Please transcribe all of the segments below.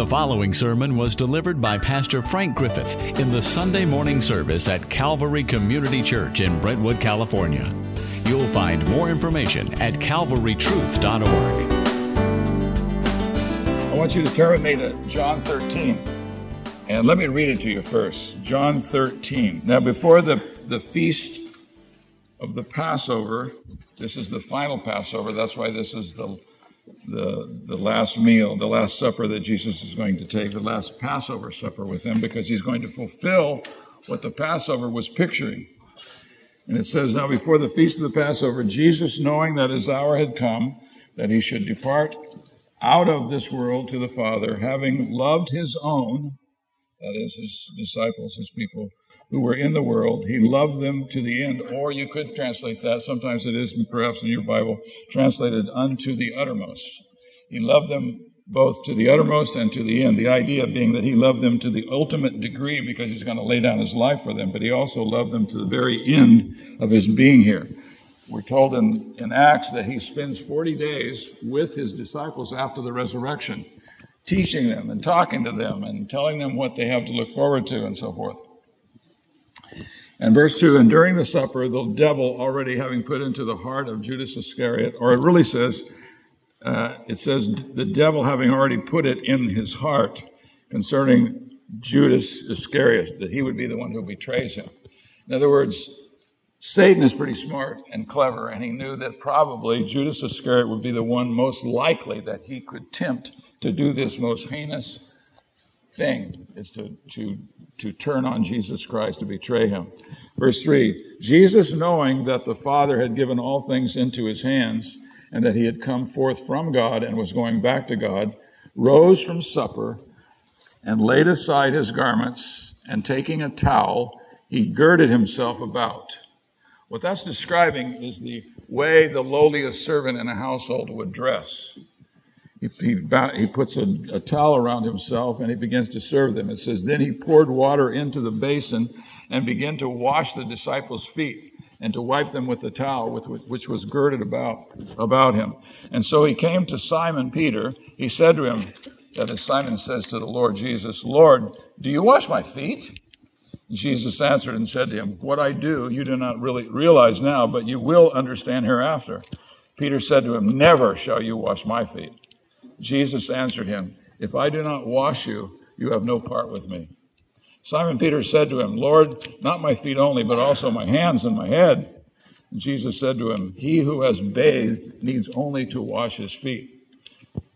The following sermon was delivered by Pastor Frank Griffith in the Sunday morning service at Calvary Community Church in Brentwood, California. You'll find more information at calvarytruth.org. I want you to turn with me to John 13. And let me read it to you first. John 13. Now, before the, the feast of the Passover, this is the final Passover. That's why this is the the, the last meal, the last supper that Jesus is going to take, the last Passover supper with him, because he's going to fulfill what the Passover was picturing. And it says, Now before the feast of the Passover, Jesus, knowing that his hour had come, that he should depart out of this world to the Father, having loved his own, that is, his disciples, his people who were in the world, he loved them to the end. Or you could translate that, sometimes it is perhaps in your Bible, translated unto the uttermost. He loved them both to the uttermost and to the end. The idea being that he loved them to the ultimate degree because he's going to lay down his life for them, but he also loved them to the very end of his being here. We're told in, in Acts that he spends 40 days with his disciples after the resurrection teaching them and talking to them and telling them what they have to look forward to and so forth. And verse 2 And during the supper, the devil already having put into the heart of Judas Iscariot, or it really says, uh, it says, the devil having already put it in his heart concerning Judas Iscariot, that he would be the one who betrays him. In other words, Satan is pretty smart and clever, and he knew that probably Judas Iscariot would be the one most likely that he could tempt to do this most heinous thing, is to, to, to turn on Jesus Christ, to betray him. Verse 3 Jesus, knowing that the Father had given all things into his hands, and that he had come forth from God and was going back to God, rose from supper and laid aside his garments, and taking a towel, he girded himself about. What that's describing is the way the lowliest servant in a household would dress. He, he, he puts a, a, towel around himself and he begins to serve them. It says, Then he poured water into the basin and began to wash the disciples' feet and to wipe them with the towel with, which was girded about, about him. And so he came to Simon Peter. He said to him, that as Simon says to the Lord Jesus, Lord, do you wash my feet? Jesus answered and said to him, What I do you do not really realize now, but you will understand hereafter. Peter said to him, Never shall you wash my feet. Jesus answered him, If I do not wash you, you have no part with me. Simon Peter said to him, Lord, not my feet only, but also my hands and my head. And Jesus said to him, He who has bathed needs only to wash his feet.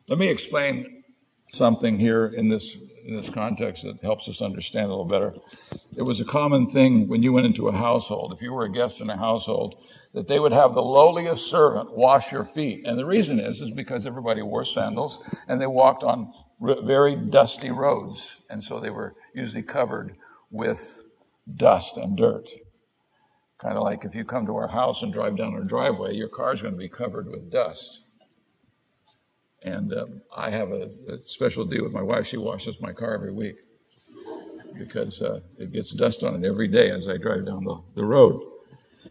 Let me explain something here in this in this context that helps us understand a little better. It was a common thing when you went into a household, if you were a guest in a household, that they would have the lowliest servant wash your feet. And the reason is, is because everybody wore sandals and they walked on very dusty roads. And so they were usually covered with dust and dirt. Kind of like if you come to our house and drive down our driveway, your car's going to be covered with dust. And um, I have a, a, special deal with my wife. She washes my car every week because uh, it gets dust on it every day as I drive down the, the road.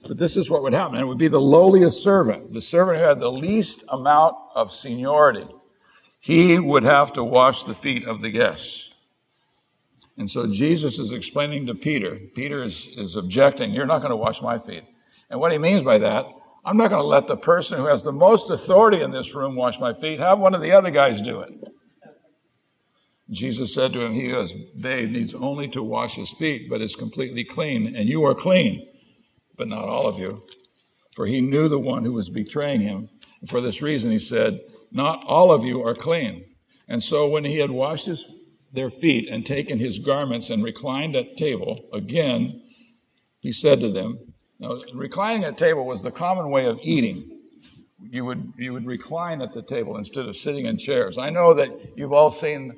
But this is what would happen. It would be the lowliest servant, the servant who had the least amount of seniority. He would have to wash the feet of the guests. And so Jesus is explaining to Peter, Peter is, is objecting, You're not going to wash my feet. And what he means by that I'm not going to let the person who has the most authority in this room wash my feet. Have one of the other guys do it. Jesus said to him, He who has bathed needs only to wash his feet, but is completely clean. And you are clean, but not all of you. For he knew the one who was betraying him. And for this reason, he said, Not all of you are clean. And so when he had washed his, their feet and taken his garments and reclined at table, again, he said to them, now, reclining at table was the common way of eating. You would, you would recline at the table instead of sitting in chairs. I know that you've all seen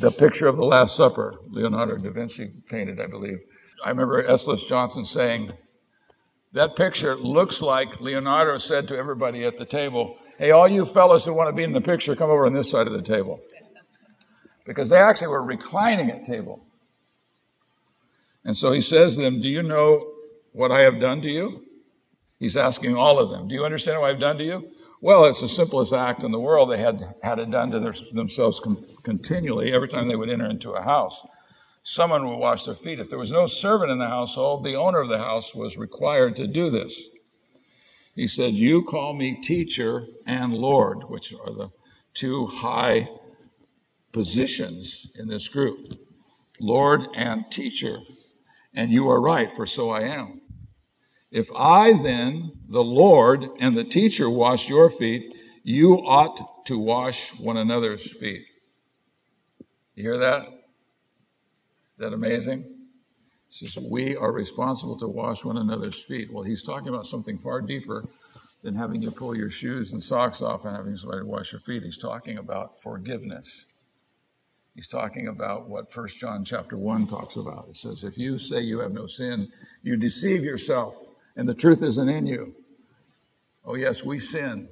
the picture of the Last Supper, Leonardo da Vinci painted, I believe. I remember S. Lewis Johnson saying, that picture looks like Leonardo said to everybody at the table, Hey, all you fellows who want to be in the picture, come over on this side of the table. Because they actually were reclining at table. And so he says to them, Do you know what I have done to you? He's asking all of them, Do you understand what I've done to you? Well, it's the simplest act in the world. They had had it done to their, themselves com- continually every time they would enter into a house. Someone would wash their feet. If there was no servant in the household, the owner of the house was required to do this. He said, You call me teacher and Lord, which are the two high positions in this group Lord and teacher. And you are right, for so I am. If I then, the Lord and the teacher, wash your feet, you ought to wash one another's feet. You hear that? Is that amazing? He says, We are responsible to wash one another's feet. Well, he's talking about something far deeper than having you pull your shoes and socks off and having somebody wash your feet. He's talking about forgiveness. He's talking about what 1 John chapter 1 talks about. It says, If you say you have no sin, you deceive yourself and the truth isn't in you. Oh, yes, we sin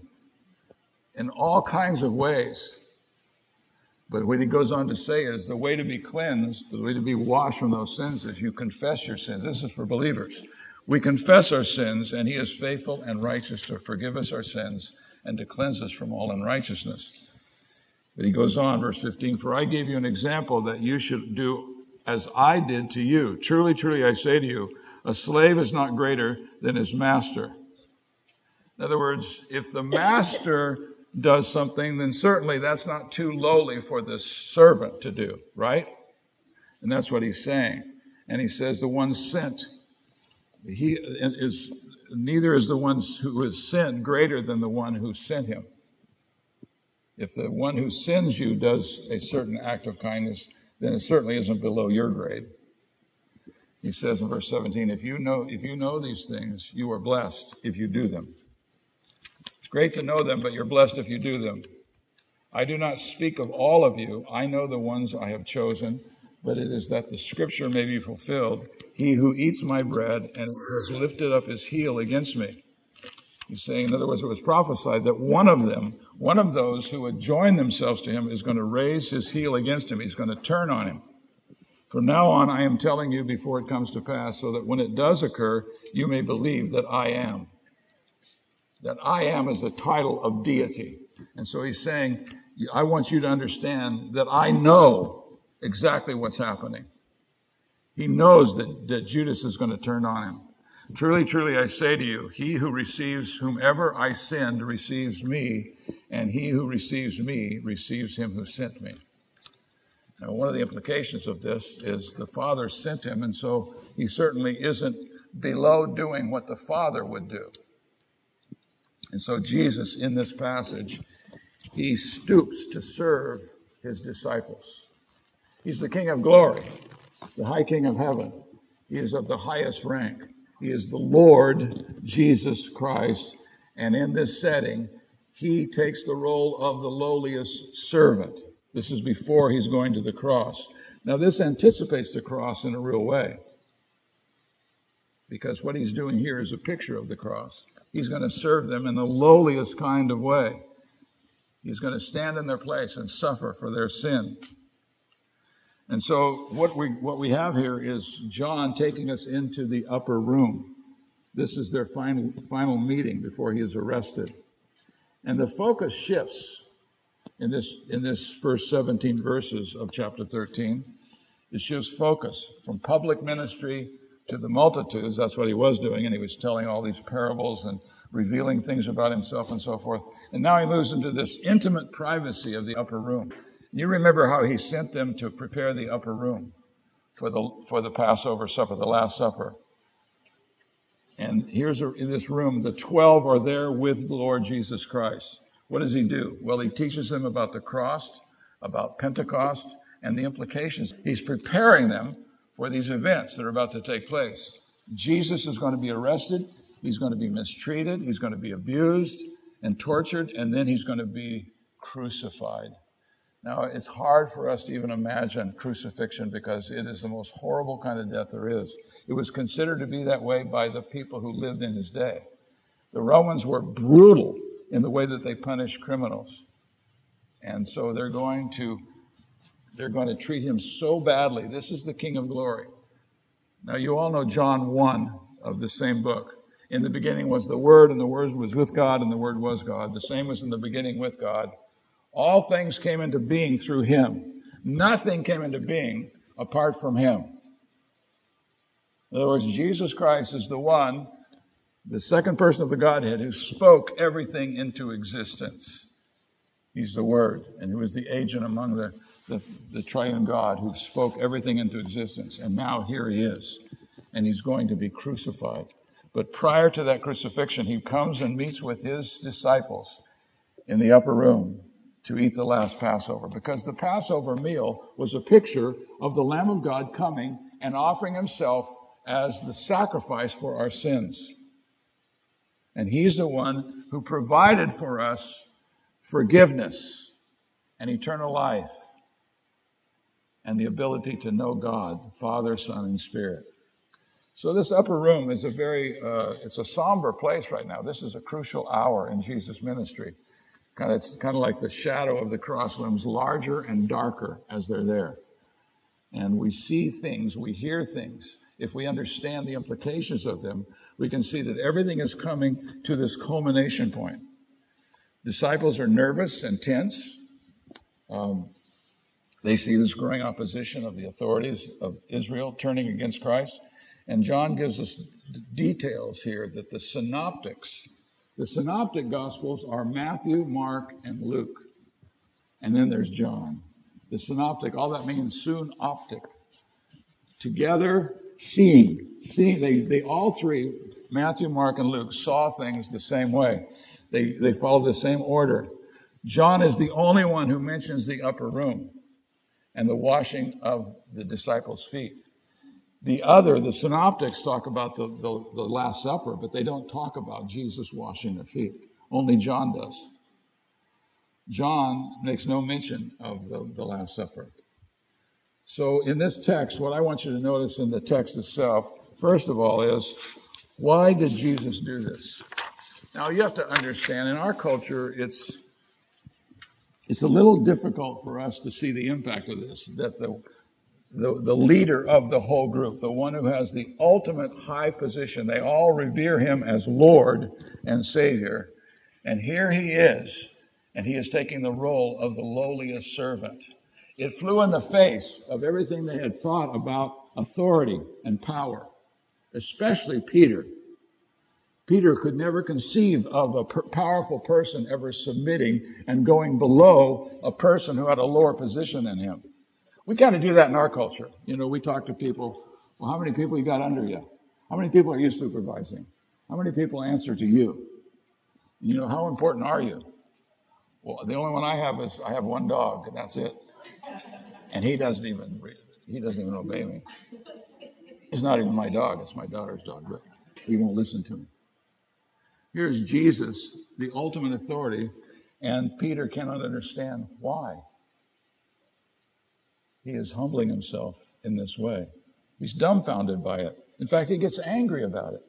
in all kinds of ways. But what he goes on to say is the way to be cleansed, the way to be washed from those sins is you confess your sins. This is for believers. We confess our sins, and he is faithful and righteous to forgive us our sins and to cleanse us from all unrighteousness. But he goes on, verse 15, For I gave you an example that you should do as I did to you. Truly, truly, I say to you, a slave is not greater than his master. In other words, if the master does something, then certainly that's not too lowly for the servant to do, right? And that's what he's saying. And he says the one sent, he is neither is the one who is sent greater than the one who sent him. If the one who sends you does a certain act of kindness, then it certainly isn't below your grade. He says in verse 17, if you know, if you know these things, you are blessed if you do them. It's great to know them, but you're blessed if you do them. I do not speak of all of you. I know the ones I have chosen, but it is that the scripture may be fulfilled. He who eats my bread and has lifted up his heel against me. He's saying, in other words, it was prophesied that one of them, one of those who would join themselves to him, is going to raise his heel against him. He's going to turn on him. From now on, I am telling you before it comes to pass, so that when it does occur, you may believe that I am. That I am is a title of deity. And so he's saying, I want you to understand that I know exactly what's happening. He knows that, that Judas is going to turn on him. Truly, truly, I say to you, he who receives whomever I send receives me, and he who receives me receives him who sent me. Now, one of the implications of this is the Father sent him, and so he certainly isn't below doing what the Father would do. And so, Jesus, in this passage, he stoops to serve his disciples. He's the King of glory, the High King of heaven. He is of the highest rank. He is the Lord Jesus Christ. And in this setting, he takes the role of the lowliest servant. This is before he's going to the cross. Now, this anticipates the cross in a real way. Because what he's doing here is a picture of the cross. He's going to serve them in the lowliest kind of way. He's going to stand in their place and suffer for their sin. And so what we what we have here is John taking us into the upper room. This is their final final meeting before he is arrested. And the focus shifts in this, in this first 17 verses of chapter 13. It shifts focus from public ministry to the multitudes. That's what he was doing, and he was telling all these parables and revealing things about himself and so forth. And now he moves into this intimate privacy of the upper room. You remember how he sent them to prepare the upper room for the, for the Passover supper, the Last Supper. And here's a, in this room, the 12 are there with the Lord Jesus Christ. What does he do? Well, he teaches them about the cross, about Pentecost, and the implications. He's preparing them for these events that are about to take place. Jesus is going to be arrested, he's going to be mistreated, he's going to be abused and tortured, and then he's going to be crucified. Now, it's hard for us to even imagine crucifixion because it is the most horrible kind of death there is. It was considered to be that way by the people who lived in his day. The Romans were brutal in the way that they punished criminals. And so they're going to they're going to treat him so badly. This is the king of glory. Now you all know John 1 of the same book. In the beginning was the Word, and the Word was with God, and the Word was God. The same was in the beginning with God. All things came into being through Him. Nothing came into being apart from Him. In other words, Jesus Christ is the one, the second person of the Godhead, who spoke everything into existence. He's the Word, and who is the agent among the, the, the triune God who spoke everything into existence. And now here he is, and he's going to be crucified. But prior to that crucifixion, he comes and meets with his disciples in the upper room to eat the last Passover because the Passover meal was a picture of the Lamb of God coming and offering himself as the sacrifice for our sins. And he's the one who provided for us forgiveness and eternal life and the ability to know God, Father, Son, and Spirit. So this upper room is a very, uh, it's a somber place right now. This is a crucial hour in Jesus' ministry. Kind of, it's kind of like the shadow of the cross looms larger and darker as they're there. And we see things, we hear things. If we understand the implications of them, we can see that everything is coming to this culmination point. Disciples are nervous and tense. Um, they see this growing opposition of the authorities of Israel turning against Christ. And John gives us details here that the synoptics, the synoptic gospels are Matthew, Mark, and Luke. And then there's John. The synoptic, all that means soon optic. Together, seeing. Seeing, they, they all three, Matthew, Mark, and Luke, saw things the same way. They, they follow the same order. John is the only one who mentions the upper room and the washing of the disciples' feet. The other, the synoptics talk about the, the, the, Last Supper, but they don't talk about Jesus washing their feet. Only John does. John makes no mention of the, the Last Supper. So in this text, what I want you to notice in the text itself, first of all, is why did Jesus do this? Now you have to understand, in our culture, it's it's a little difficult for us to see the impact of this, that the the, the leader of the whole group, the one who has the ultimate high position. They all revere him as Lord and Savior. And here he is, and he is taking the role of the lowliest servant. It flew in the face of everything they had thought about authority and power, especially Peter. Peter could never conceive of a per- powerful person ever submitting and going below a person who had a lower position than him. We kind of do that in our culture. You know, we talk to people, well, how many people you got under you? How many people are you supervising? How many people answer to you? You know, how important are you? Well, the only one I have is I have one dog, and that's it. And he doesn't even he doesn't even obey me. It's not even my dog; it's my daughter's dog, but he won't listen to me. Here's Jesus, the ultimate authority, and Peter cannot understand why. He is humbling himself in this way. He's dumbfounded by it. In fact, he gets angry about it.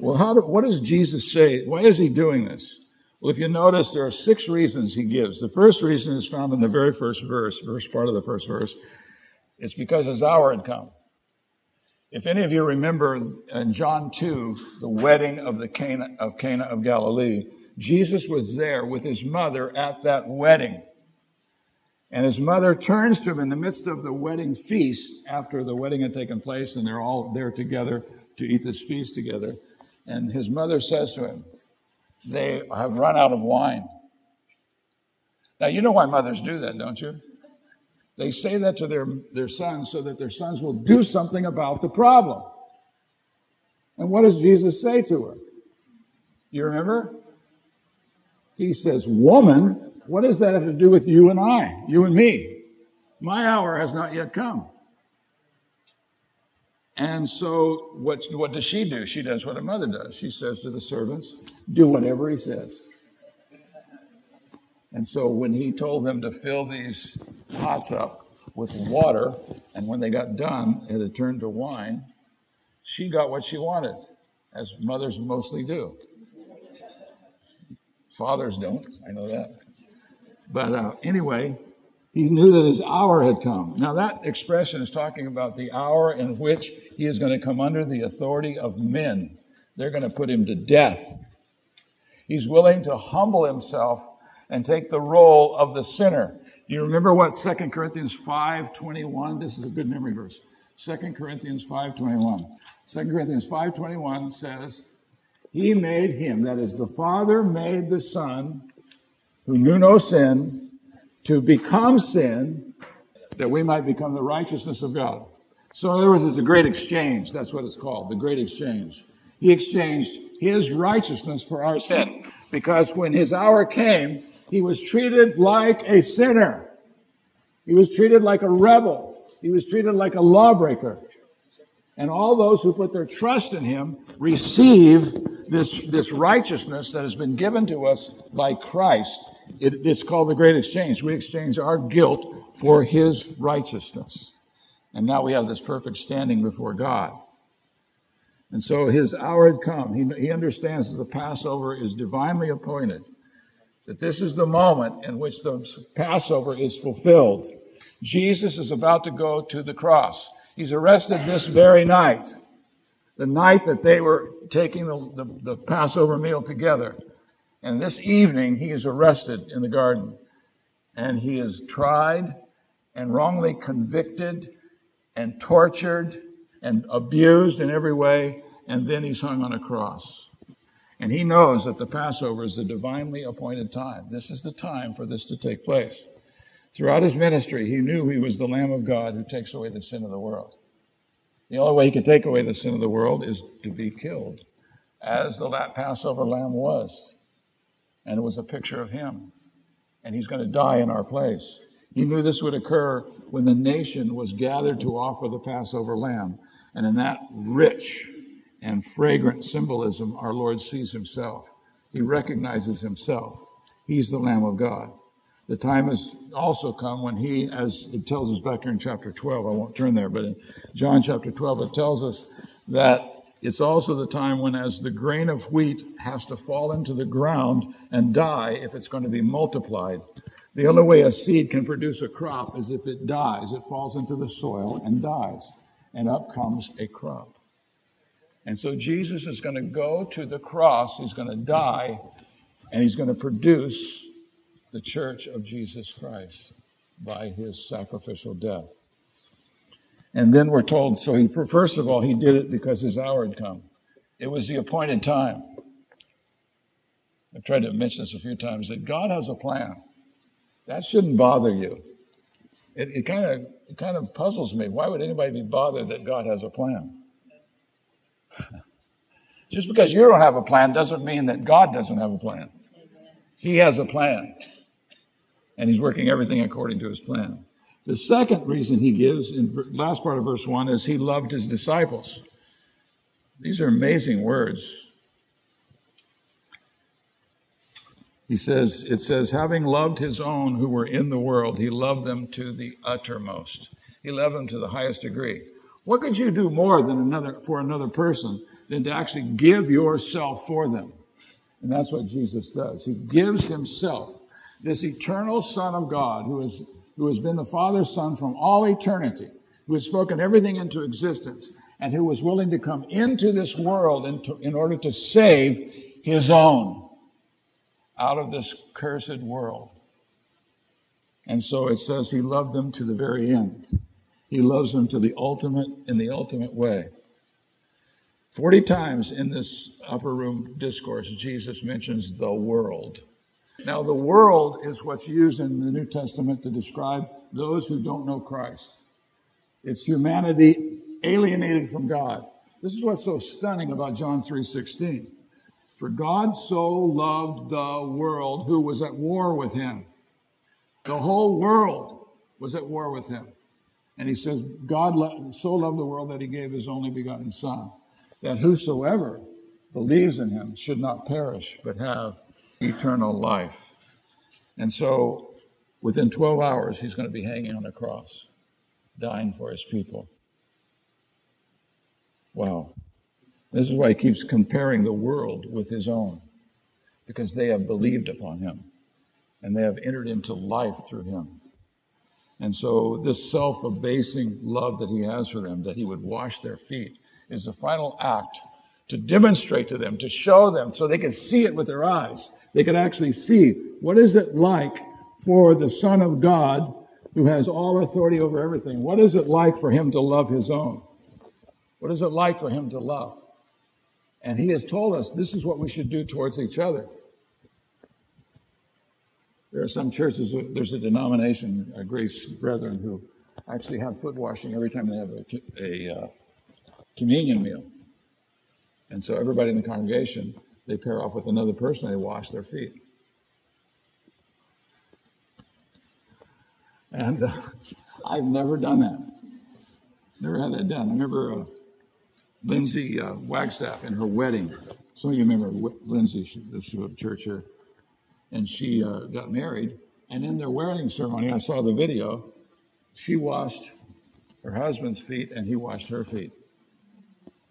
Well, how do, what does Jesus say? Why is he doing this? Well, if you notice, there are six reasons he gives. The first reason is found in the very first verse, first part of the first verse. It's because his hour had come. If any of you remember in John 2, the wedding of the Cana of Cana of Galilee, Jesus was there with his mother at that wedding. And his mother turns to him in the midst of the wedding feast after the wedding had taken place and they're all there together to eat this feast together. And his mother says to him, They have run out of wine. Now, you know why mothers do that, don't you? They say that to their, their sons so that their sons will do something about the problem. And what does Jesus say to her? You remember? He says, Woman, what does that have to do with you and I, you and me? My hour has not yet come. And so, what, what does she do? She does what a mother does. She says to the servants, Do whatever he says. And so, when he told them to fill these pots up with water, and when they got done, it had turned to wine, she got what she wanted, as mothers mostly do. Fathers don't, I know that. But uh, anyway, he knew that his hour had come. Now, that expression is talking about the hour in which he is going to come under the authority of men. they're going to put him to death. He's willing to humble himself and take the role of the sinner. You remember what 2 Corinthians 5:21? This is a good memory verse. 2 Corinthians 5:21. 2 Corinthians 5:21 says, "He made him, that is the Father made the Son, who knew no sin, to become sin, that we might become the righteousness of God." So in other words, it's a great exchange. That's what it's called, the great exchange. He exchanged his righteousness for our sin. Because when his hour came, he was treated like a sinner. He was treated like a rebel. He was treated like a lawbreaker. And all those who put their trust in him receive this, this righteousness that has been given to us by Christ. It, it's called the Great Exchange. We exchange our guilt for his righteousness. And now we have this perfect standing before God. And so his hour had come. He, he understands that the Passover is divinely appointed, that this is the moment in which the Passover is fulfilled. Jesus is about to go to the cross. He's arrested this very night, the night that they were taking the, the, the Passover meal together. And this evening, he is arrested in the garden. And he is tried and wrongly convicted and tortured and abused in every way and then he's hung on a cross. And he knows that the Passover is the divinely appointed time. This is the time for this to take place. Throughout his ministry, he knew he was the Lamb of God who takes away the sin of the world. The only way he could take away the sin of the world is to be killed, as the Passover lamb was. And it was a picture of him. And he's going to die in our place. He knew this would occur when the nation was gathered to offer the Passover lamb. And in that rich and fragrant symbolism, our Lord sees himself. He recognizes himself. He's the Lamb of God. The time has also come when he, as it tells us back here in chapter 12, I won't turn there, but in John chapter 12, it tells us that it's also the time when, as the grain of wheat has to fall into the ground and die if it's going to be multiplied, the only way a seed can produce a crop is if it dies. It falls into the soil and dies, and up comes a crop. And so Jesus is going to go to the cross, he's going to die, and he's going to produce the church of Jesus Christ by his sacrificial death. And then we're told, so he, first of all, he did it because his hour had come. It was the appointed time. I've tried to mention this a few times that God has a plan. That shouldn't bother you. It, kind of it kind of puzzles me. Why would anybody be bothered that God has a plan? Just because you don't have a plan doesn't mean that God doesn't have a plan. He has a plan. And he's working everything according to his plan. The second reason he gives in last part of verse 1 is he loved his disciples. These are amazing words. He says, it says, having loved his own who were in the world, he loved them to the uttermost. He loved them to the highest degree. What could you do more than another, for another person than to actually give yourself for them? And that's what Jesus does. He gives himself, this eternal Son of God who, is, who has been the Father's Son from all eternity, who has spoken everything into existence, and who was willing to come into this world in, to, in order to save his own out of this cursed world. And so it says he loved them to the very end. He loves them to the ultimate, in the ultimate way. 40 times in this upper room discourse, Jesus mentions the world. Now, the world is what's used in the New Testament to describe those who don't know Christ. It's humanity alienated from God. This is what's so stunning about John 3:16. For God so loved the world who was at war with him. The whole world was at war with him. And he says, God so loved the world that he gave his only begotten Son, that whosoever believes in him should not perish, but have eternal life. And so within 12 hours, he's going to be hanging on a cross, dying for his people. Wow. This is why he keeps comparing the world with his own, because they have believed upon him and they have entered into life through him. And so, this self abasing love that he has for them, that he would wash their feet, is the final act to demonstrate to them, to show them so they could see it with their eyes. They could actually see what is it like for the Son of God who has all authority over everything. What is it like for him to love his own? What is it like for him to love? And he has told us this is what we should do towards each other. There are some churches, there's a denomination, a Grace Brethren, who actually have foot washing every time they have a, a uh, communion meal. And so everybody in the congregation, they pair off with another person, they wash their feet. And uh, I've never done that. Never had that done. I remember uh, Lindsay uh, Wagstaff in her wedding. Some of you remember Lindsay, she, she was a church here. And she uh, got married. And in their wedding ceremony, I saw the video. She washed her husband's feet and he washed her feet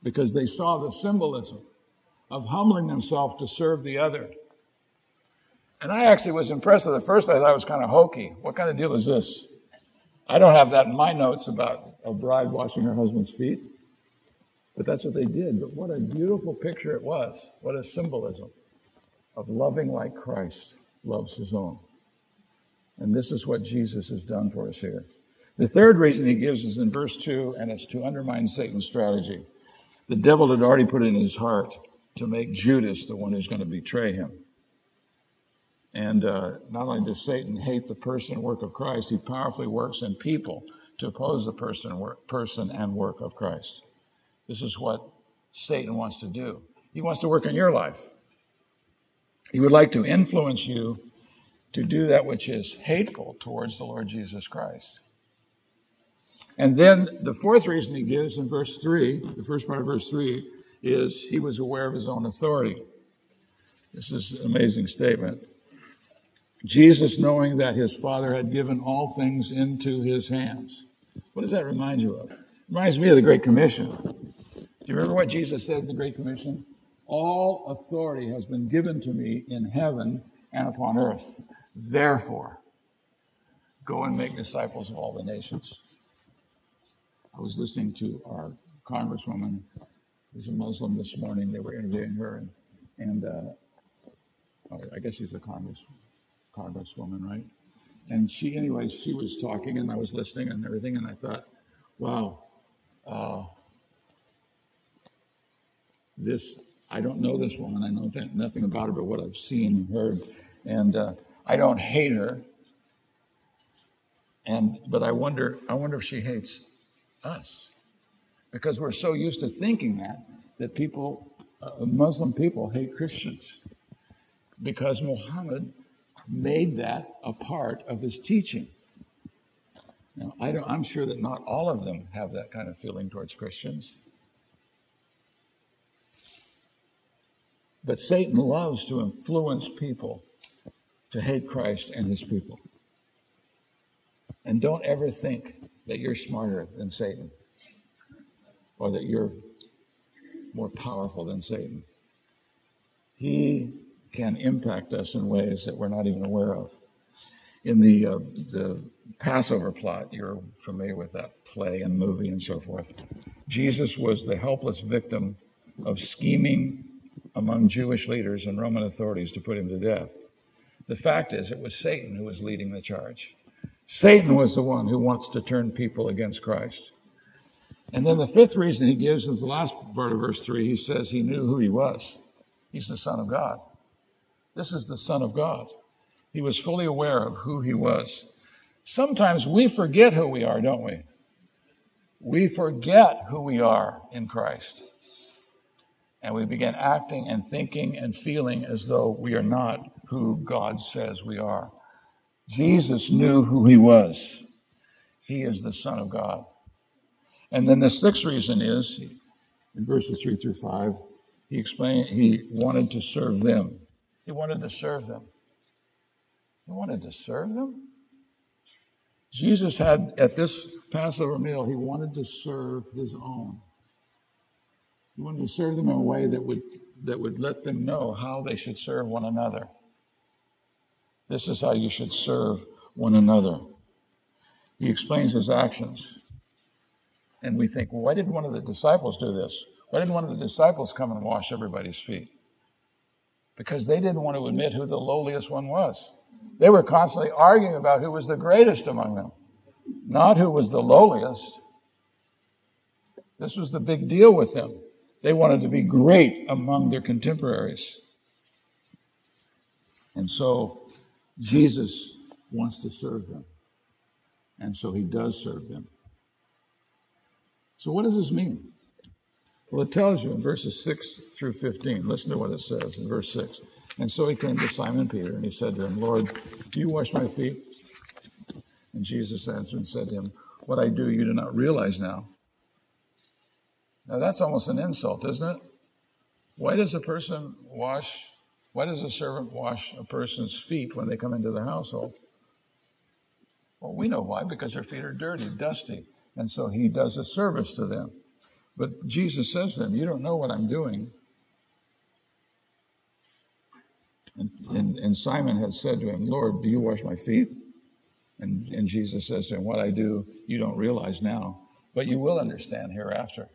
because they saw the symbolism of humbling themselves to serve the other. And I actually was impressed with it. First, I thought it was kind of hokey. What kind of deal is this? I don't have that in my notes about a bride washing her husband's feet, but that's what they did. But what a beautiful picture it was. What a symbolism of loving like Christ loves his own. And this is what Jesus has done for us here. The third reason he gives is in verse 2, and it's to undermine Satan's strategy. The devil had already put it in his heart to make Judas the one who's going to betray him. And uh, not only does Satan hate the person and work of Christ, he powerfully works in people to oppose the person, work, person and work of Christ. This is what Satan wants to do. He wants to work in your life. He would like to influence you to do that which is hateful towards the Lord Jesus Christ. And then the fourth reason he gives in verse 3, the first part of verse 3, is he was aware of his own authority. This is an amazing statement. Jesus, knowing that his Father had given all things into his hands. What does that remind you of? It reminds me of the Great Commission. Do you remember what Jesus said in the Great Commission? All authority has been given to me in heaven and upon earth. Therefore, go and make disciples of all the nations. I was listening to our congresswoman, who's a Muslim this morning. They were interviewing her, and, and uh, I guess she's a congress, congresswoman, right? And she, anyways, she was talking, and I was listening and everything, and I thought, wow, uh, this, I don't know this woman. I know nothing about her but what I've seen and heard. And uh, I don't hate her. And, but I wonder, I wonder if she hates us. Because we're so used to thinking that, that people, uh, Muslim people hate Christians. Because Muhammad made that a part of his teaching. Now, I am sure that not all of them have that kind of feeling towards Christians. But Satan loves to influence people to hate Christ and his people. And don't ever think that you're smarter than Satan or that you're more powerful than Satan. He can impact us in ways that we're not even aware of. In the, uh, the Passover plot, you're familiar with that play and movie and so forth. Jesus was the helpless victim of scheming among Jewish leaders and Roman authorities to put him to death. The fact is, it was Satan who was leading the charge. Satan was the one who wants to turn people against Christ. And then the fifth reason he gives is the last part of verse 3. He says he knew who he was. He's the Son of God. This is the Son of God. He was fully aware of who he was. Sometimes we forget who we are, don't we? We forget who we are in Christ. And we begin acting and thinking and feeling as though we are not who God says we are. Jesus knew who he was. He is the Son of God. And then the sixth reason is, in verses three through five, he explained he wanted to serve them. He wanted to serve them. He wanted to serve them? Jesus had, at this Passover meal, he wanted to serve his own. He wanted to serve them in a way that would, that would let them know how they should serve one another. This is how you should serve one another. He explains his actions. And we think, well, why did one of the disciples do this? Why didn't one of the disciples come and wash everybody's feet? Because they didn't want to admit who the lowliest one was. They were constantly arguing about who was the greatest among them, not who was the lowliest. This was the big deal with them. They wanted to be great among their contemporaries. And so Jesus wants to serve them. And so he does serve them. So, what does this mean? Well, it tells you in verses 6 through 15. Listen to what it says in verse 6. And so he came to Simon Peter and he said to him, Lord, do you wash my feet? And Jesus answered and said to him, What I do you do not realize now. Now that's almost an insult, isn't it? Why does a person wash, why does a servant wash a person's feet when they come into the household? Well, we know why, because their feet are dirty, dusty. And so he does a service to them. But Jesus says to them, You don't know what I'm doing. And, and, and, Simon had said to him, Lord, do you wash my feet? And, and Jesus says to him, What I do, you don't realize now, but you will understand hereafter.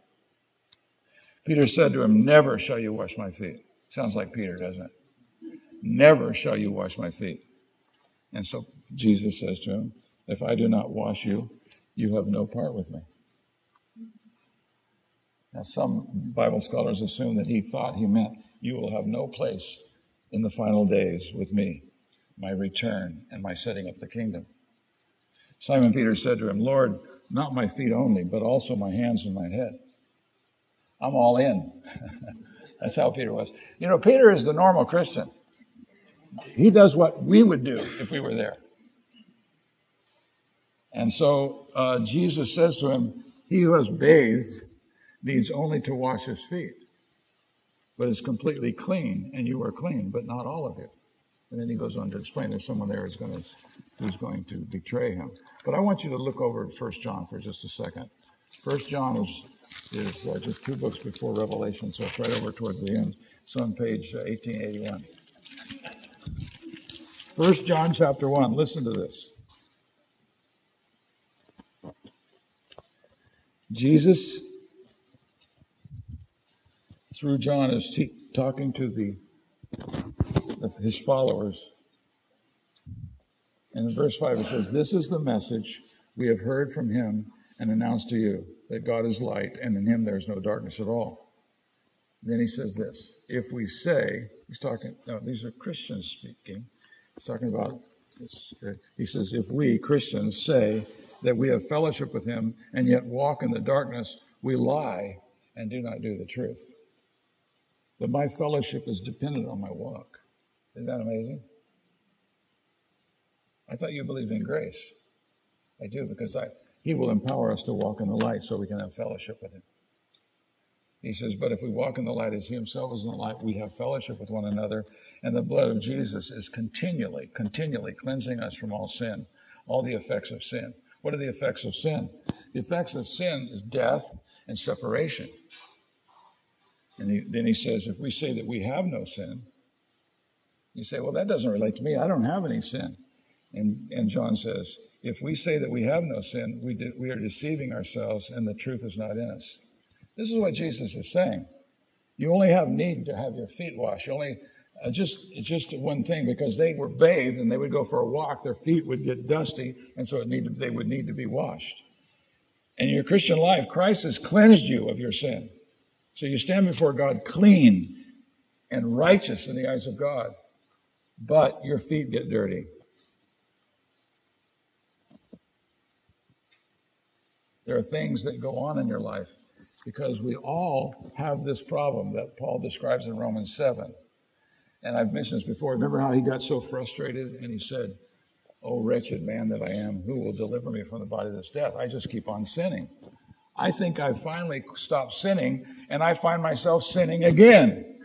Peter said to him, Never shall you wash my feet. Sounds like Peter, doesn't it? Never shall you wash my feet. And so Jesus says to him, If I do not wash you, you have no part with me. Now, some Bible scholars assume that he thought he meant, You will have no place in the final days with me, my return, and my setting up the kingdom. Simon Peter said to him, Lord, not my feet only, but also my hands and my head. I'm all in. That's how Peter was. You know, Peter is the normal Christian. He does what we would do if we were there. And so uh, Jesus says to him, He who has bathed needs only to wash his feet but is completely clean, and you are clean, but not all of you. And then he goes on to explain there's someone there who's going to, who's going to betray him. But I want you to look over at 1 John for just a second. 1 John is, is uh, just two books before Revelation, so it's right over towards the end. It's on page 1881. Uh, 1 John chapter 1, listen to this. Jesus through John is talking to the his followers. And in verse 5 it says, This is the message we have heard from him and announced to you that God is light, and in him there is no darkness at all. Then he says this if we say, he's talking, now these are Christians speaking, he's talking about, he says, if we Christians say that we have fellowship with him and yet walk in the darkness, we lie and do not do the truth that my fellowship is dependent on my walk. Is that amazing? I thought you believed in grace. I do because I, He will empower us to walk in the light so we can have fellowship with Him. He says, But if we walk in the light as He Himself is in the light, we have fellowship with one another, and the blood of Jesus is continually, continually cleansing us from all sin, all the effects of sin. What are the effects of sin? The effects of sin is death and separation. And he, then he says, if we say that we have no sin, you say, well, that doesn't relate to me. I don't have any sin. And, and John says, if we say that we have no sin, we, de- we are deceiving ourselves and the truth is not in us. This is what Jesus is saying. You only have need to have your feet washed. You only, uh, just, it's just one thing because they were bathed and they would go for a walk, their feet would get dusty, and so it needed, they would need to be washed. In your Christian life, Christ has cleansed you of your sin. So you stand before God clean and righteous in the eyes of God, but your feet get dirty. There are things that go on in your life because we all have this problem that Paul describes in Romans 7. And I've mentioned this before. Remember how he got so frustrated and he said, Oh, wretched man that I am, who will deliver me from the body of this death? I just keep on sinning. I think I've finally stopped sinning and I find myself sinning again.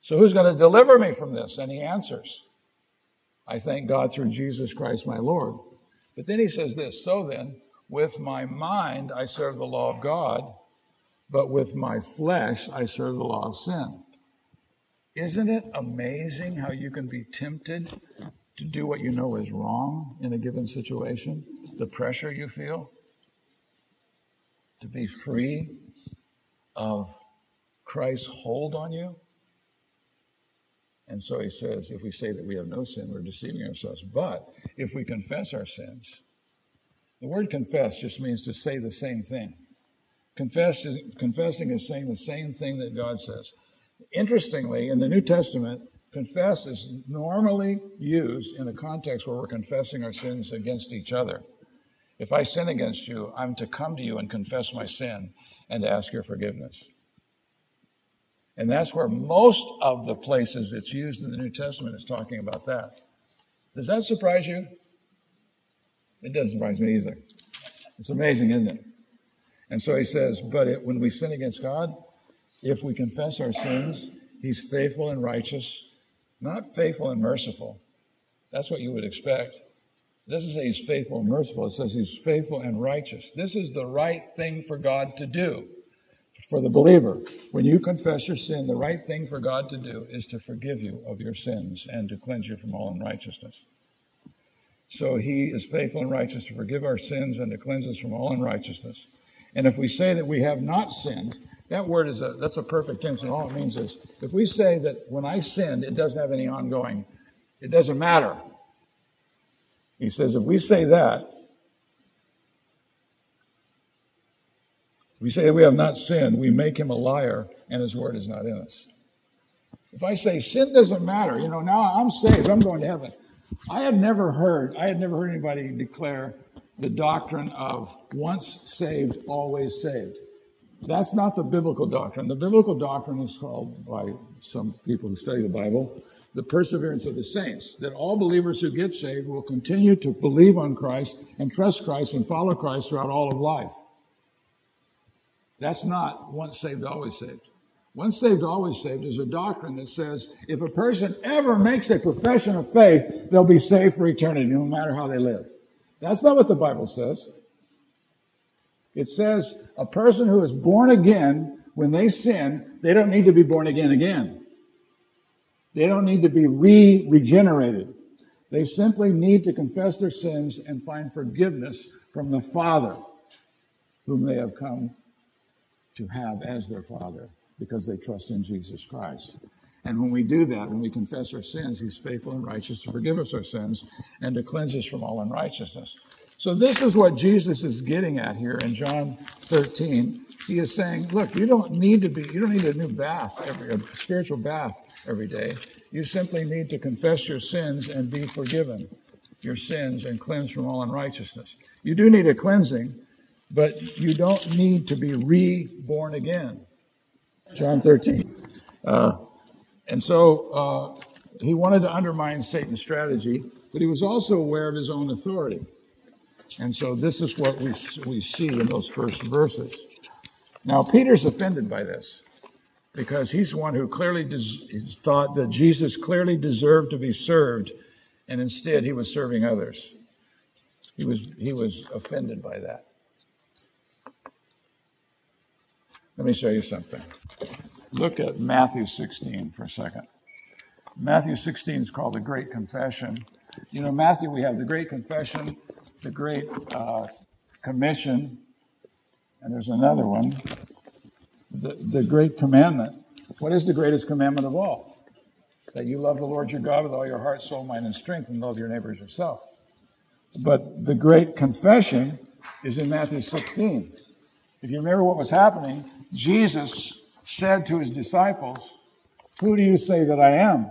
So who's going to deliver me from this? And he answers, I thank God through Jesus Christ my Lord. But then he says this, so then, with my mind I serve the law of God, but with my flesh I serve the law of sin. Isn't it amazing how you can be tempted to do what you know is wrong in a given situation? The pressure you feel? to be free of Christ's hold on you? And so he says, if we say that we have no sin, we're deceiving ourselves. But if we confess our sins, the word confess just means to say the same thing. Confess, confessing is saying the same thing that God says. Interestingly, in the New Testament, confess is normally used in a context where we're confessing our sins against each other. If I sin against you, I'm to come to you and confess my sin and ask your forgiveness. And that's where most of the places it's used in the New Testament is talking about that. Does that surprise you? It doesn't surprise me either. It's amazing, isn't it? And so he says, but it, when we sin against God, if we confess our sins, he's faithful and righteous, not faithful and merciful. That's what you would expect. It doesn't say he's faithful and merciful, it says he's faithful and righteous. This is the right thing for God to do for the believer. When you confess your sin, the right thing for God to do is to forgive you of your sins and to cleanse you from all unrighteousness. So he is faithful and righteous to forgive our sins and to cleanse us from all unrighteousness. And if we say that we have not sinned, that word is a that's a perfect tense, and all it means is if we say that when I sinned, it doesn't have any ongoing, it doesn't matter. He says if we say that, we say that we have not sinned, we make him a liar, and his word is not in us. If I say sin doesn't matter, you know, now I'm saved, I'm going to heaven. I had never heard, I had never heard anybody declare the doctrine of once saved, always saved. That's not the biblical doctrine. The biblical doctrine is called by some people who study the Bible the perseverance of the saints, that all believers who get saved will continue to believe on Christ and trust Christ and follow Christ throughout all of life. That's not once saved, always saved. Once saved, always saved is a doctrine that says if a person ever makes a profession of faith, they'll be saved for eternity, no matter how they live. That's not what the Bible says. It says a person who is born again, when they sin, they don't need to be born again again. They don't need to be re regenerated. They simply need to confess their sins and find forgiveness from the Father, whom they have come to have as their Father because they trust in Jesus Christ. And when we do that, when we confess our sins, He's faithful and righteous to forgive us our sins and to cleanse us from all unrighteousness. So, this is what Jesus is getting at here in John 13. He is saying, Look, you don't need to be, you don't need a new bath, every, a spiritual bath every day. You simply need to confess your sins and be forgiven your sins and cleansed from all unrighteousness. You do need a cleansing, but you don't need to be reborn again. John 13. Uh, and so uh, he wanted to undermine Satan's strategy, but he was also aware of his own authority. And so this is what we, we see in those first verses. Now, Peter's offended by this because he's one who clearly des- thought that Jesus clearly deserved to be served, and instead he was serving others. He was, he was offended by that. Let me show you something. Look at Matthew 16 for a second. Matthew 16 is called the Great Confession. You know, Matthew, we have the Great Confession, the Great uh, Commission, and there's another one, the, the Great Commandment. What is the greatest commandment of all? That you love the Lord your God with all your heart, soul, mind, and strength, and love your neighbors yourself. But the Great Confession is in Matthew 16. If you remember what was happening, Jesus said to his disciples, Who do you say that I am?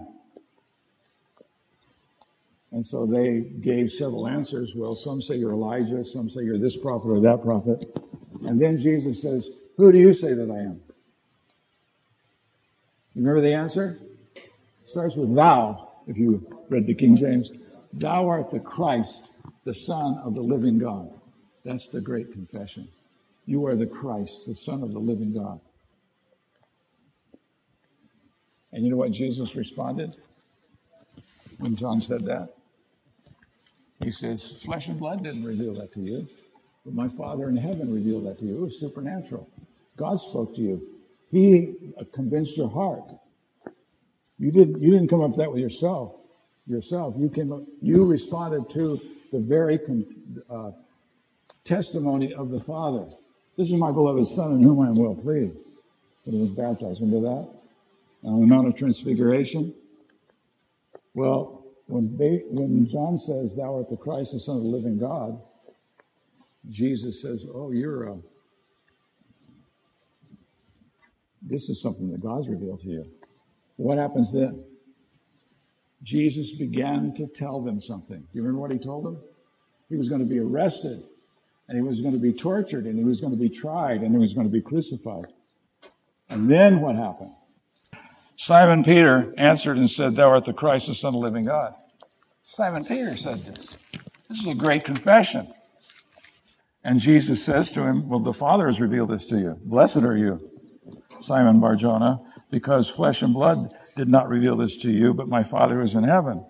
And so they gave several answers. Well, some say you're Elijah, some say you're this prophet or that prophet. And then Jesus says, Who do you say that I am? You remember the answer? It starts with thou, if you read the King James. Thou art the Christ, the Son of the living God. That's the great confession. You are the Christ, the Son of the living God. And you know what Jesus responded when John said that? He says, Flesh and blood didn't reveal that to you, but my Father in heaven revealed that to you. It was supernatural. God spoke to you. He convinced your heart. You didn't, you didn't come up with that with yourself. Yourself. You came up, you responded to the very uh, testimony of the Father. This is my beloved Son in whom I am well pleased. when he was baptized. Remember that? On the Mount of Transfiguration. Well, when they when John says, "Thou art the Christ, the Son of the living God," Jesus says, "Oh, you're a." This is something that God's revealed to you. What happens then? Jesus began to tell them something. Do you remember what he told them? He was going to be arrested, and he was going to be tortured, and he was going to be tried, and he was going to be crucified. And then what happened? Simon Peter answered and said, Thou art the Christ, the Son of the living God. Simon Peter said this. This is a great confession. And Jesus says to him, Well, the Father has revealed this to you. Blessed are you, Simon Barjona, because flesh and blood did not reveal this to you, but my Father who is in heaven.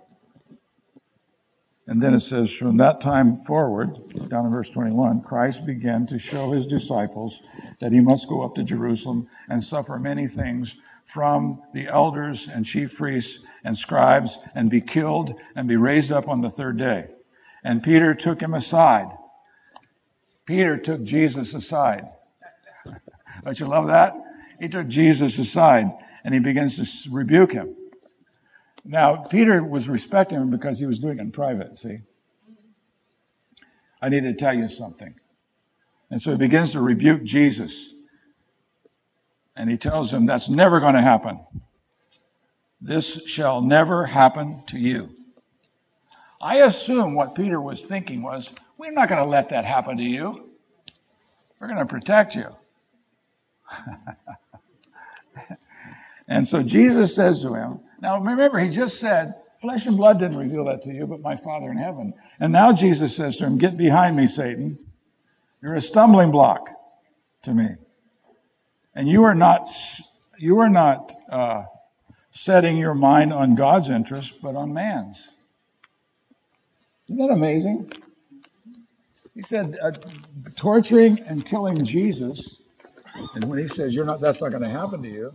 And then it says, from that time forward, down in verse 21, Christ began to show his disciples that he must go up to Jerusalem and suffer many things from the elders and chief priests and scribes and be killed and be raised up on the third day. And Peter took him aside. Peter took Jesus aside. Don't you love that? He took Jesus aside and he begins to rebuke him. Now, Peter was respecting him because he was doing it in private, see? I need to tell you something. And so he begins to rebuke Jesus. And he tells him, That's never going to happen. This shall never happen to you. I assume what Peter was thinking was, We're not going to let that happen to you. We're going to protect you. and so Jesus says to him, now remember, he just said, flesh and blood didn't reveal that to you, but my Father in heaven. And now Jesus says to him, get behind me, Satan. You're a stumbling block to me. And you are not, you are not, uh, setting your mind on God's interest, but on man's. Isn't that amazing? He said, uh, torturing and killing Jesus, and when he says, you're not, that's not going to happen to you,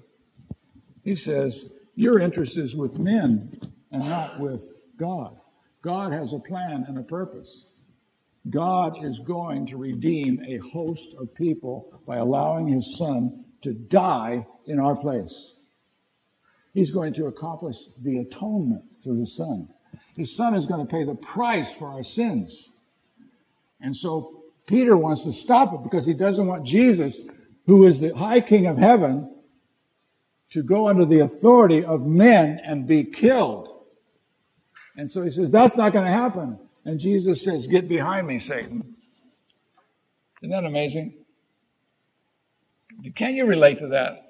he says, your interest is with men and not with God. God has a plan and a purpose. God is going to redeem a host of people by allowing his son to die in our place. He's going to accomplish the atonement through his son. His son is going to pay the price for our sins. And so Peter wants to stop it because he doesn't want Jesus, who is the high king of heaven, to go under the authority of men and be killed. And so he says, that's not going to happen. And Jesus says, get behind me, Satan. Isn't that amazing? Can you relate to that?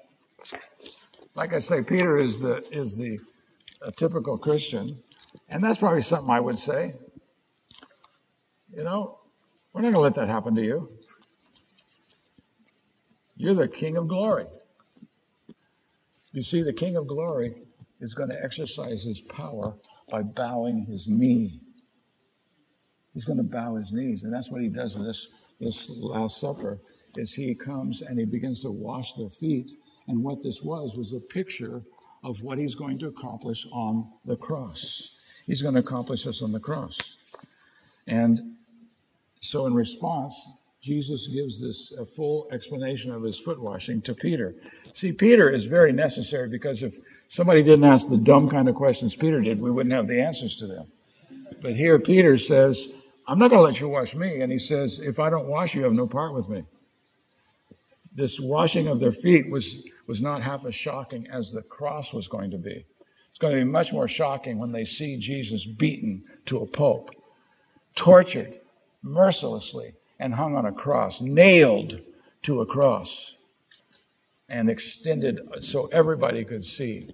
Like I say, Peter is the, is the typical Christian. And that's probably something I would say. You know, we're not going to let that happen to you. You're the King of glory. You see, the King of Glory is going to exercise his power by bowing his knee. He's going to bow his knees, and that's what he does in this, this Last Supper, is he comes and he begins to wash their feet. And what this was was a picture of what he's going to accomplish on the cross. He's going to accomplish this on the cross. And so in response, Jesus gives this full explanation of his foot washing to Peter. See, Peter is very necessary because if somebody didn't ask the dumb kind of questions Peter did, we wouldn't have the answers to them. But here Peter says, I'm not going to let you wash me. And he says, if I don't wash you, you have no part with me. This washing of their feet was, was not half as shocking as the cross was going to be. It's going to be much more shocking when they see Jesus beaten to a pulp, tortured mercilessly, and hung on a cross, nailed to a cross, and extended so everybody could see.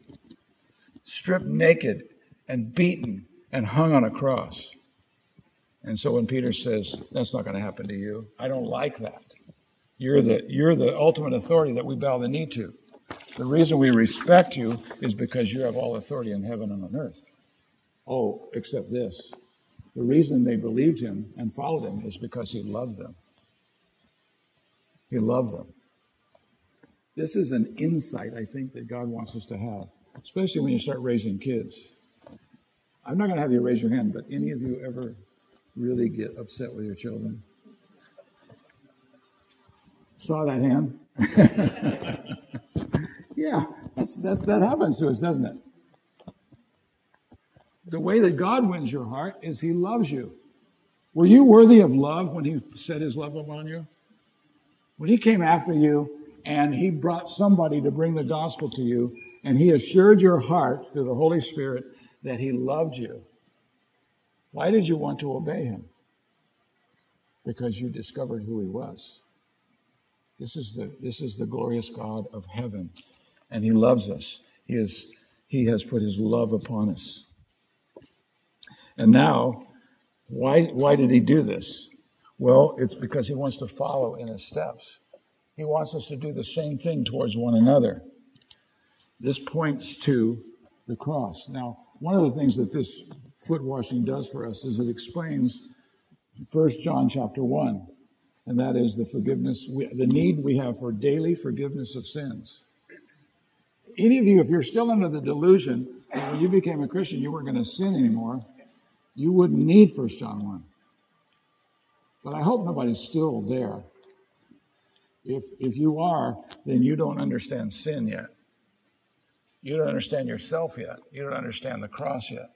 Stripped naked and beaten and hung on a cross. And so when Peter says, That's not going to happen to you, I don't like that. You're the, you're the ultimate authority that we bow the knee to. The reason we respect you is because you have all authority in heaven and on earth. Oh, except this the reason they believed him and followed him is because he loved them. He loved them. This is an insight I think that God wants us to have, especially when you start raising kids. I'm not going to have you raise your hand, but any of you ever really get upset with your children? Saw that hand? Yeah, that's, that's, that happens to us, doesn't it? The way that God wins your heart is He loves you. Were you worthy of love when He set His love upon you? When He came after you and He brought somebody to bring the gospel to you, and He assured your heart through the Holy Spirit that He loved you, why did you want to obey Him? Because you discovered who He was. This is the, this is the glorious God of heaven, and He loves us. He, is, he has put His love upon us. And now, why, why did He do this? Well, it's because He wants to follow in His steps. He wants us to do the same thing towards one another. This points to the cross. Now, one of the things that this foot washing does for us is it explains 1 John chapter 1 and that is the forgiveness, we, the need we have for daily forgiveness of sins. Any of you, if you're still under the delusion that when you became a Christian you weren't going to sin anymore, you wouldn't need 1 John 1. But I hope nobody's still there. If, if you are, then you don't understand sin yet. You don't understand yourself yet. You don't understand the cross yet.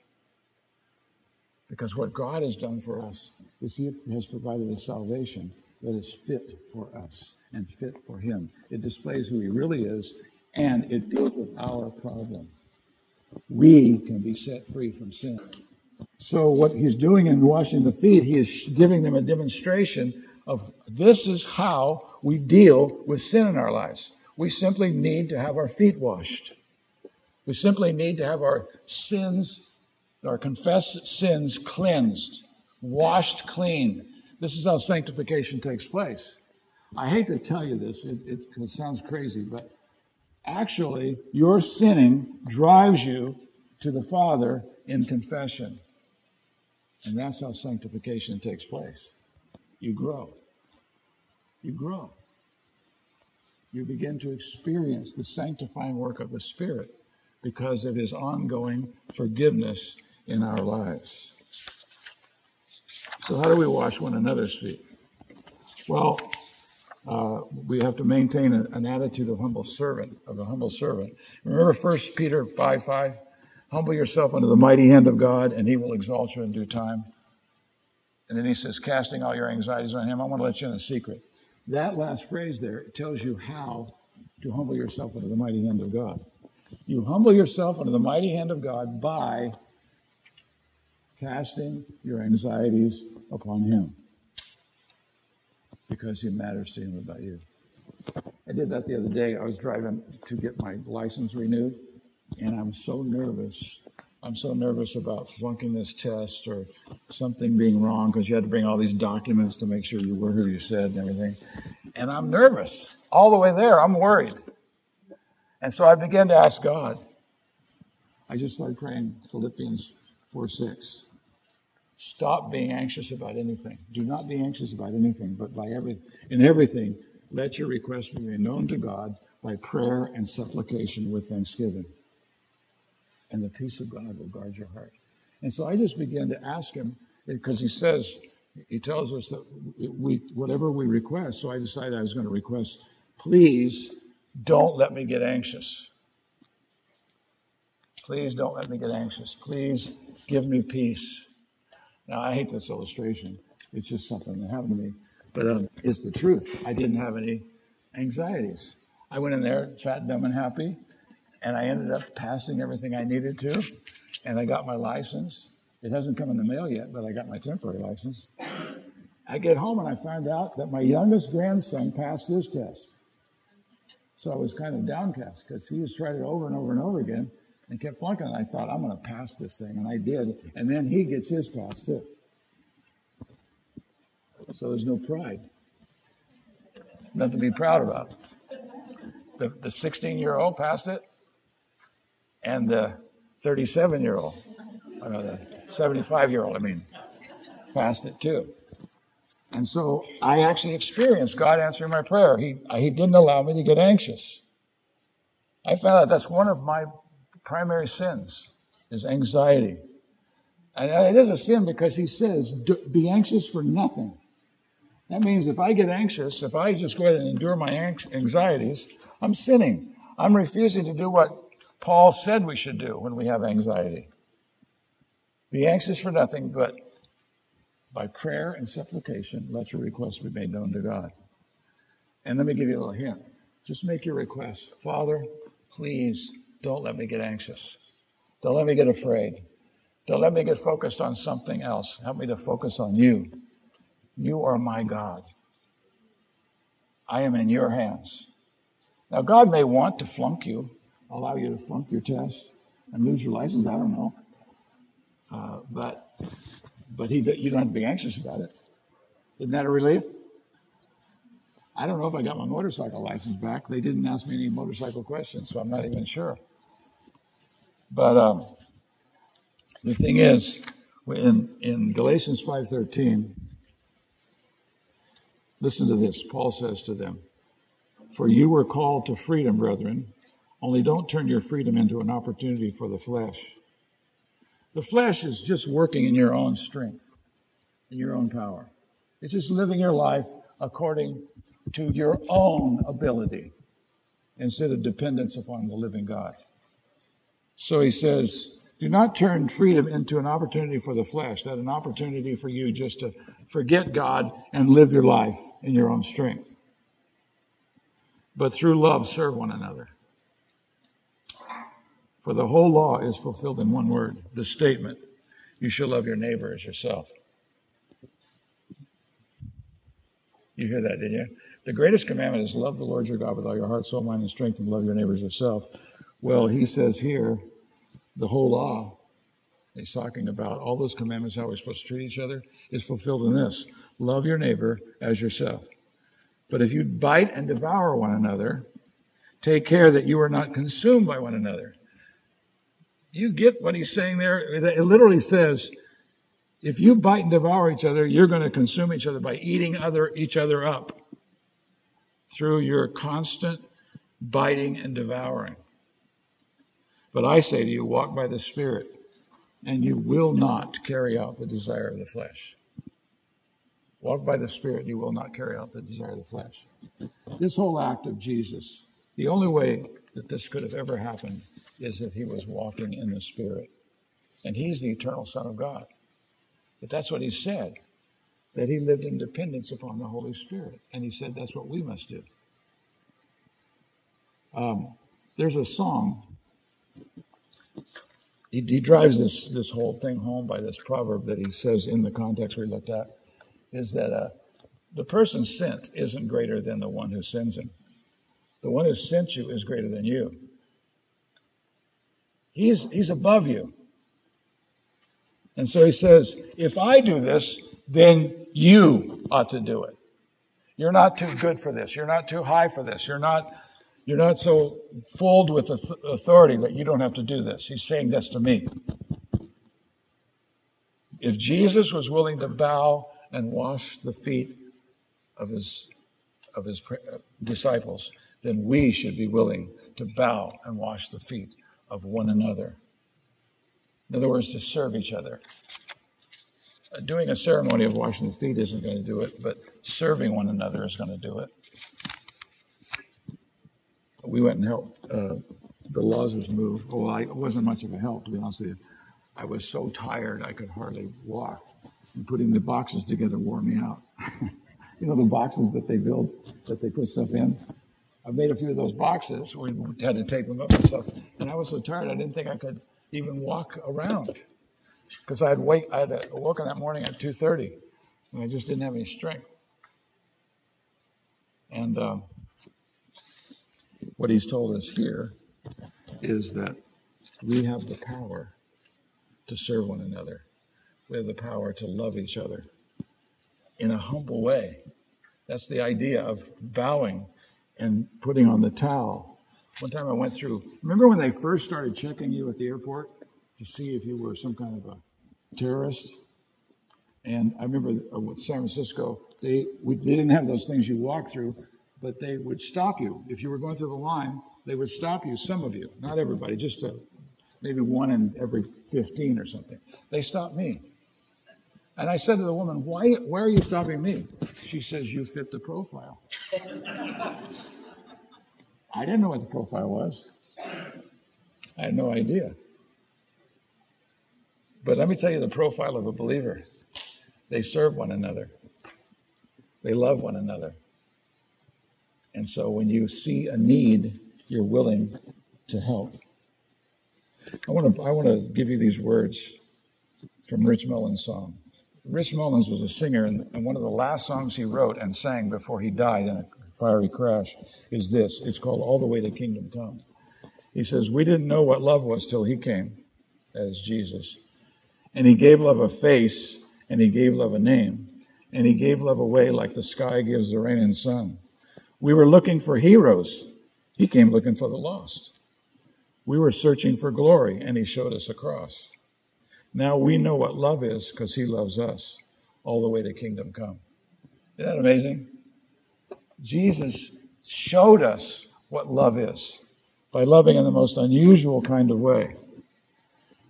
Because what God has done for us is He has provided a salvation that is fit for us and fit for Him. It displays who He really is and it deals with our problem. We can be set free from sin. So, what He's doing in washing the feet, He is giving them a demonstration of this is how we deal with sin in our lives. We simply need to have our feet washed. We simply need to have our sins, our confessed sins cleansed, washed clean, this is how sanctification takes place. I hate to tell you this, it, it, it sounds crazy, but actually, your sinning drives you to the Father in confession. And that's how sanctification takes place. You grow. You grow. You begin to experience the sanctifying work of the Spirit because of His ongoing forgiveness in our lives. So, how do we wash one another's feet? Well, uh, we have to maintain a, an attitude of humble servant, of a humble servant. Remember 1 Peter 5 5? Humble yourself under the mighty hand of God, and he will exalt you in due time. And then he says, casting all your anxieties on him. I want to let you in a secret. That last phrase there tells you how to humble yourself under the mighty hand of God. You humble yourself under the mighty hand of God by casting your anxieties upon Him because He matters to Him about you. I did that the other day. I was driving to get my license renewed, and I'm so nervous. I'm so nervous about flunking this test or something being wrong because you had to bring all these documents to make sure you were who you said and everything. And I'm nervous. All the way there, I'm worried. And so I began to ask God. I just started praying Philippians 4 6. Stop being anxious about anything. Do not be anxious about anything, but by every in everything, let your requests be known to God by prayer and supplication with thanksgiving. And the peace of God will guard your heart. And so I just began to ask him because he says he tells us that we whatever we request. So I decided I was going to request, please don't let me get anxious. Please don't let me get anxious. Please give me peace. Now, I hate this illustration. It's just something that happened to me. But um, it's the truth. I didn't have any anxieties. I went in there fat, dumb, and happy, and I ended up passing everything I needed to, and I got my license. It hasn't come in the mail yet, but I got my temporary license. I get home and I find out that my youngest grandson passed his test. So I was kind of downcast because he has tried it over and over and over again and kept flunking. And I thought, I'm going to pass this thing. And I did. And then he gets his pass too. So there's no pride. Nothing to be proud about. The 16 year old passed it, and the 37 year old, I uh, know, the 75 year old, I mean, passed it too. And so I actually experienced God answering my prayer. He, he didn't allow me to get anxious. I found out that's one of my primary sins is anxiety. And uh, it is a sin because he says, be anxious for nothing. That means if I get anxious, if I just go ahead and endure my anxieties, I'm sinning. I'm refusing to do what Paul said we should do when we have anxiety. Be anxious for nothing, but by prayer and supplication, let your requests be made known to God. And let me give you a little hint. Just make your request. Father, please don't let me get anxious. Don't let me get afraid. Don't let me get focused on something else. Help me to focus on you. You are my God. I am in your hands. Now, God may want to flunk you, allow you to flunk your test and lose your license. I don't know. Uh, but but he, you don't have to be anxious about it. Isn't that a relief? I don't know if I got my motorcycle license back. They didn't ask me any motorcycle questions, so I'm not even sure. But um, the thing is, in, in Galatians 5.13, listen to this. Paul says to them, For you were called to freedom, brethren, only don't turn your freedom into an opportunity for the flesh. The flesh is just working in your own strength, in your own power. It's just living your life according to your own ability instead of dependence upon the living God. So he says, do not turn freedom into an opportunity for the flesh, that an opportunity for you just to forget God and live your life in your own strength. But through love, serve one another. For the whole law is fulfilled in one word the statement, you shall love your neighbor as yourself. You hear that, did you? The greatest commandment is love the Lord your God with all your heart, soul, mind, and strength, and love your neighbors as yourself. Well, he says here, the whole law, he's talking about all those commandments, how we're supposed to treat each other, is fulfilled in this love your neighbor as yourself. But if you bite and devour one another, take care that you are not consumed by one another you get what he's saying there? It literally says, if you bite and devour each other, you're going to consume each other by eating other each other up through your constant biting and devouring. But I say to you, walk by the Spirit, and you will not carry out the desire of the flesh. Walk by the Spirit, you will not carry out the desire of the flesh. This whole act of Jesus, the only way that this could have ever happened is that he was walking in the Spirit. And he's the eternal Son of God. But that's what he said, that he lived in dependence upon the Holy Spirit. And he said that's what we must do. Um, there's a song. He, he drives this, this whole thing home by this proverb that he says in the context we looked at is that uh, the person sent isn't greater than the one who sends him. The one who sent you is greater than you. He's, he's above you. And so he says, if I do this, then you ought to do it. You're not too good for this. You're not too high for this. You're not, you're not so filled with authority that you don't have to do this. He's saying this to me. If Jesus was willing to bow and wash the feet of his, of his uh, disciples, then we should be willing to bow and wash the feet of one another. In other words, to serve each other. Uh, doing a ceremony of washing the feet isn't going to do it, but serving one another is going to do it. We went and helped uh, the Lazarus move. Well, I, wasn't much of a help, to be honest with you. I was so tired I could hardly walk. And putting the boxes together wore me out. you know the boxes that they build, that they put stuff in? I made a few of those boxes. We had to tape them up and stuff. And I was so tired, I didn't think I could even walk around because I had wake. I had woken that morning at two thirty, and I just didn't have any strength. And um, what he's told us here is that we have the power to serve one another. We have the power to love each other in a humble way. That's the idea of bowing and putting on the towel. One time I went through, remember when they first started checking you at the airport to see if you were some kind of a terrorist? And I remember uh, with San Francisco, they, we, they didn't have those things you walk through, but they would stop you. If you were going through the line, they would stop you, some of you, not everybody, just a, maybe one in every 15 or something. They stopped me. And I said to the woman, why, why are you stopping me? She says, You fit the profile. I didn't know what the profile was. I had no idea. But let me tell you the profile of a believer they serve one another, they love one another. And so when you see a need, you're willing to help. I want to, I want to give you these words from Rich Mullins' song. Rich Mullins was a singer, and, and one of the last songs he wrote and sang before he died in a fiery crash is this. It's called All the Way to Kingdom Come. He says, We didn't know what love was till he came as Jesus. And he gave love a face, and he gave love a name, and he gave love away like the sky gives the rain and sun. We were looking for heroes. He came looking for the lost. We were searching for glory, and he showed us a cross. Now we know what love is because he loves us all the way to kingdom come. Isn't that amazing? Jesus showed us what love is by loving in the most unusual kind of way.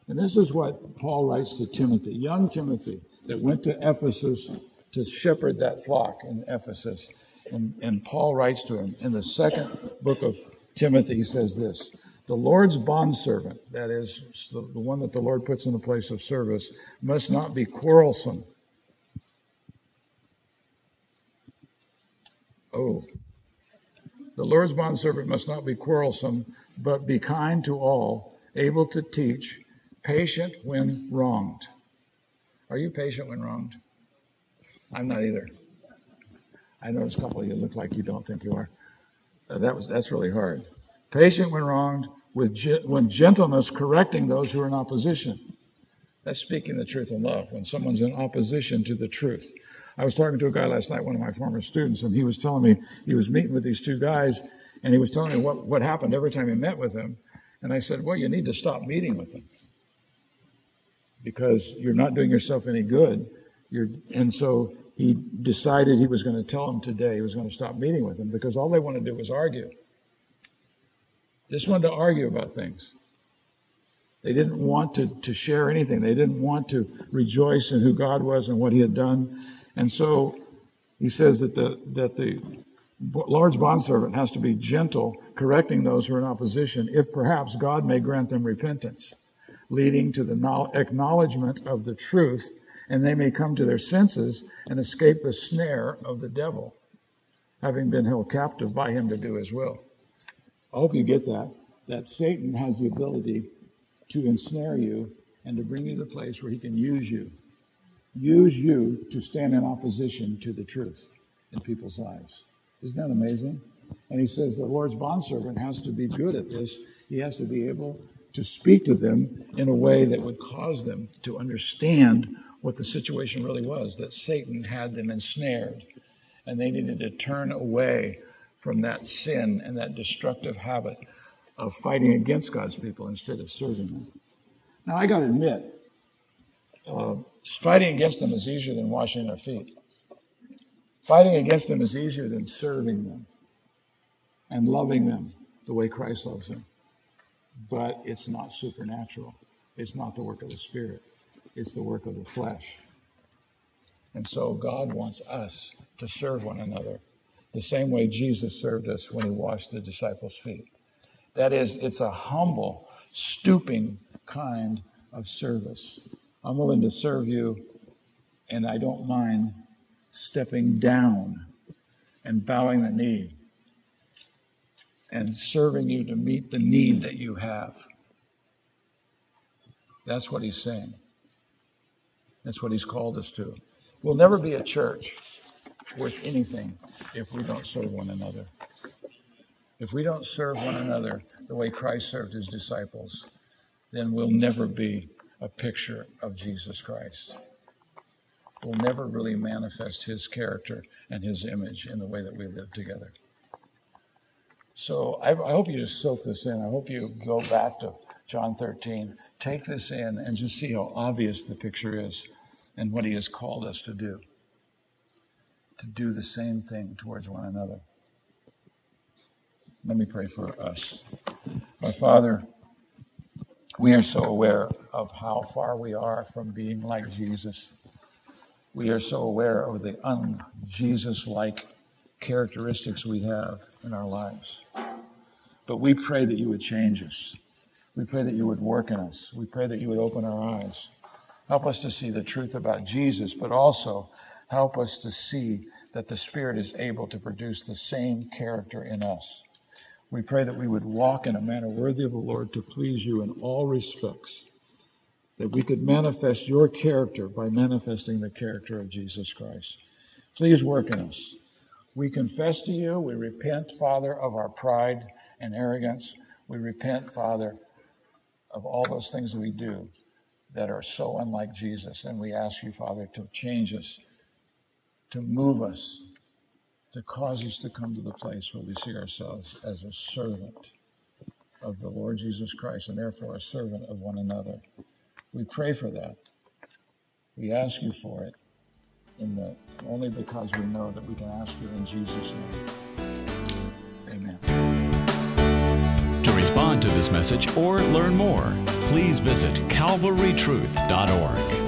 And this is what Paul writes to Timothy, young Timothy, that went to Ephesus to shepherd that flock in Ephesus. And, and Paul writes to him in the second book of Timothy, he says this The Lord's bondservant, that is, the, the one that the Lord puts in a place of service, must not be quarrelsome. Oh. The Lord's bondservant must not be quarrelsome, but be kind to all, able to teach, patient when wronged. Are you patient when wronged? I'm not either. I noticed a couple of you look like you don't think you are. Uh, that was that's really hard. Patient when wronged, with ge- when gentleness correcting those who are in opposition. That's speaking the truth in love. When someone's in opposition to the truth. I was talking to a guy last night, one of my former students, and he was telling me he was meeting with these two guys, and he was telling me what, what happened every time he met with them. And I said, Well, you need to stop meeting with them because you're not doing yourself any good. You're, and so he decided he was going to tell them today he was going to stop meeting with them because all they want to do was argue. Just wanted to argue about things. They didn't want to, to share anything. They didn't want to rejoice in who God was and what he had done. And so he says that the, that the large bondservant has to be gentle, correcting those who are in opposition, if perhaps God may grant them repentance, leading to the acknowledgement of the truth and they may come to their senses and escape the snare of the devil, having been held captive by him to do his will. I hope you get that, that Satan has the ability to ensnare you and to bring you to the place where he can use you. Use you to stand in opposition to the truth in people's lives. Isn't that amazing? And he says the Lord's bondservant has to be good at this. He has to be able to speak to them in a way that would cause them to understand what the situation really was that Satan had them ensnared, and they needed to turn away from that sin and that destructive habit of fighting against God's people instead of serving them. Now, I got to admit, uh, fighting against them is easier than washing their feet. Fighting against them is easier than serving them and loving them the way Christ loves them. But it's not supernatural, it's not the work of the Spirit. It's the work of the flesh. And so God wants us to serve one another the same way Jesus served us when he washed the disciples' feet. That is, it's a humble, stooping kind of service. I'm willing to serve you, and I don't mind stepping down and bowing the knee and serving you to meet the need that you have. That's what he's saying. That's what he's called us to. We'll never be a church worth anything if we don't serve one another. If we don't serve one another the way Christ served his disciples, then we'll never be a picture of Jesus Christ. We'll never really manifest his character and his image in the way that we live together. So I, I, hope you just soak this in. I hope you go back to John 13, take this in, and just see how obvious the picture is and what He has called us to do. To do the same thing towards one another. Let me pray for us. My Father, we are so aware of how far we are from being like Jesus. We are so aware of the un Jesus like characteristics we have in our lives. But we pray that you would change us. We pray that you would work in us. We pray that you would open our eyes. Help us to see the truth about Jesus, but also help us to see that the Spirit is able to produce the same character in us. We pray that we would walk in a manner worthy of the Lord to please you in all respects, that we could manifest your character by manifesting the character of Jesus Christ. Please work in us. We confess to you, we repent, Father, of our pride and arrogance. We repent, Father, of all those things we do that are so unlike Jesus. And we ask you, Father, to change us, to move us, to cause us to come to the place where we see ourselves as a servant of the Lord Jesus Christ and therefore a servant of one another. We pray for that. We ask you for it in the only because we know that we can ask you in Jesus' name. Amen. To respond to this message or learn more, please visit calvarytruth.org.